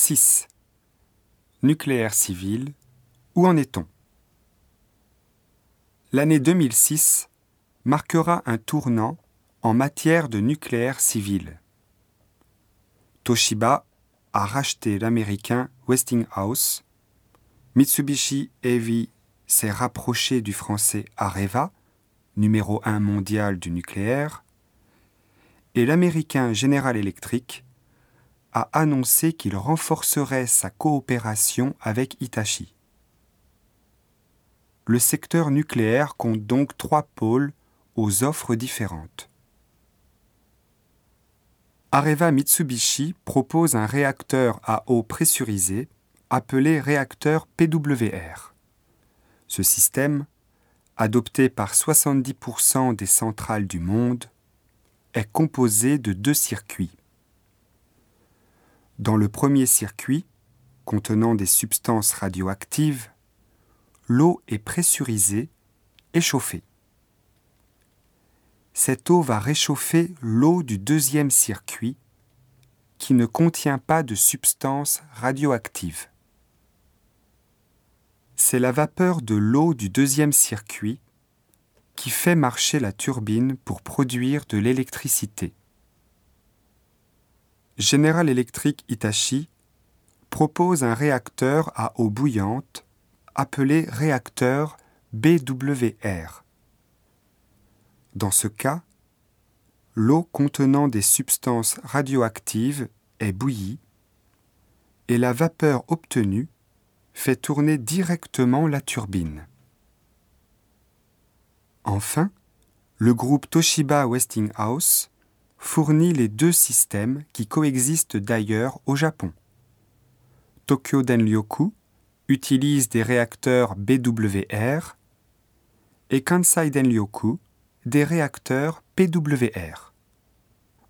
6. Nucléaire civil, où en est-on? L'année 2006 marquera un tournant en matière de nucléaire civil. Toshiba a racheté l'américain Westinghouse, Mitsubishi Heavy s'est rapproché du français Areva, numéro 1 mondial du nucléaire, et l'américain General Electric a annoncé qu'il renforcerait sa coopération avec Hitachi. Le secteur nucléaire compte donc trois pôles aux offres différentes. Areva Mitsubishi propose un réacteur à eau pressurisée appelé réacteur PWR. Ce système, adopté par 70% des centrales du monde, est composé de deux circuits. Dans le premier circuit, contenant des substances radioactives, l'eau est pressurisée et chauffée. Cette eau va réchauffer l'eau du deuxième circuit qui ne contient pas de substances radioactives. C'est la vapeur de l'eau du deuxième circuit qui fait marcher la turbine pour produire de l'électricité. General Electric Hitachi propose un réacteur à eau bouillante appelé réacteur BWR. Dans ce cas, l'eau contenant des substances radioactives est bouillie et la vapeur obtenue fait tourner directement la turbine. Enfin, le groupe Toshiba Westinghouse fournit les deux systèmes qui coexistent d'ailleurs au Japon. Tokyo Denryoku utilise des réacteurs BWR et Kansai Denryoku des réacteurs PWR.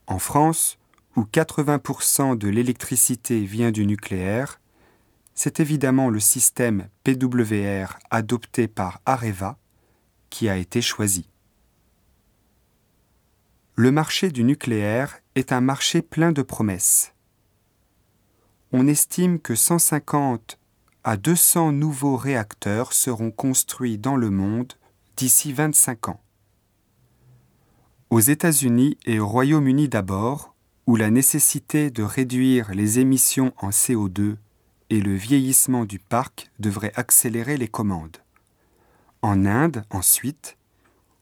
En France, où 80% de l'électricité vient du nucléaire, c'est évidemment le système PWR adopté par Areva qui a été choisi. Le marché du nucléaire est un marché plein de promesses. On estime que 150 à 200 nouveaux réacteurs seront construits dans le monde d'ici 25 ans. Aux États-Unis et au Royaume-Uni d'abord, où la nécessité de réduire les émissions en CO2 et le vieillissement du parc devrait accélérer les commandes. En Inde, ensuite,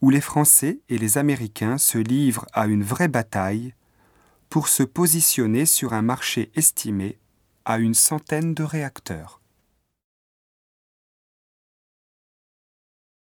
où les Français et les Américains se livrent à une vraie bataille pour se positionner sur un marché estimé à une centaine de réacteurs.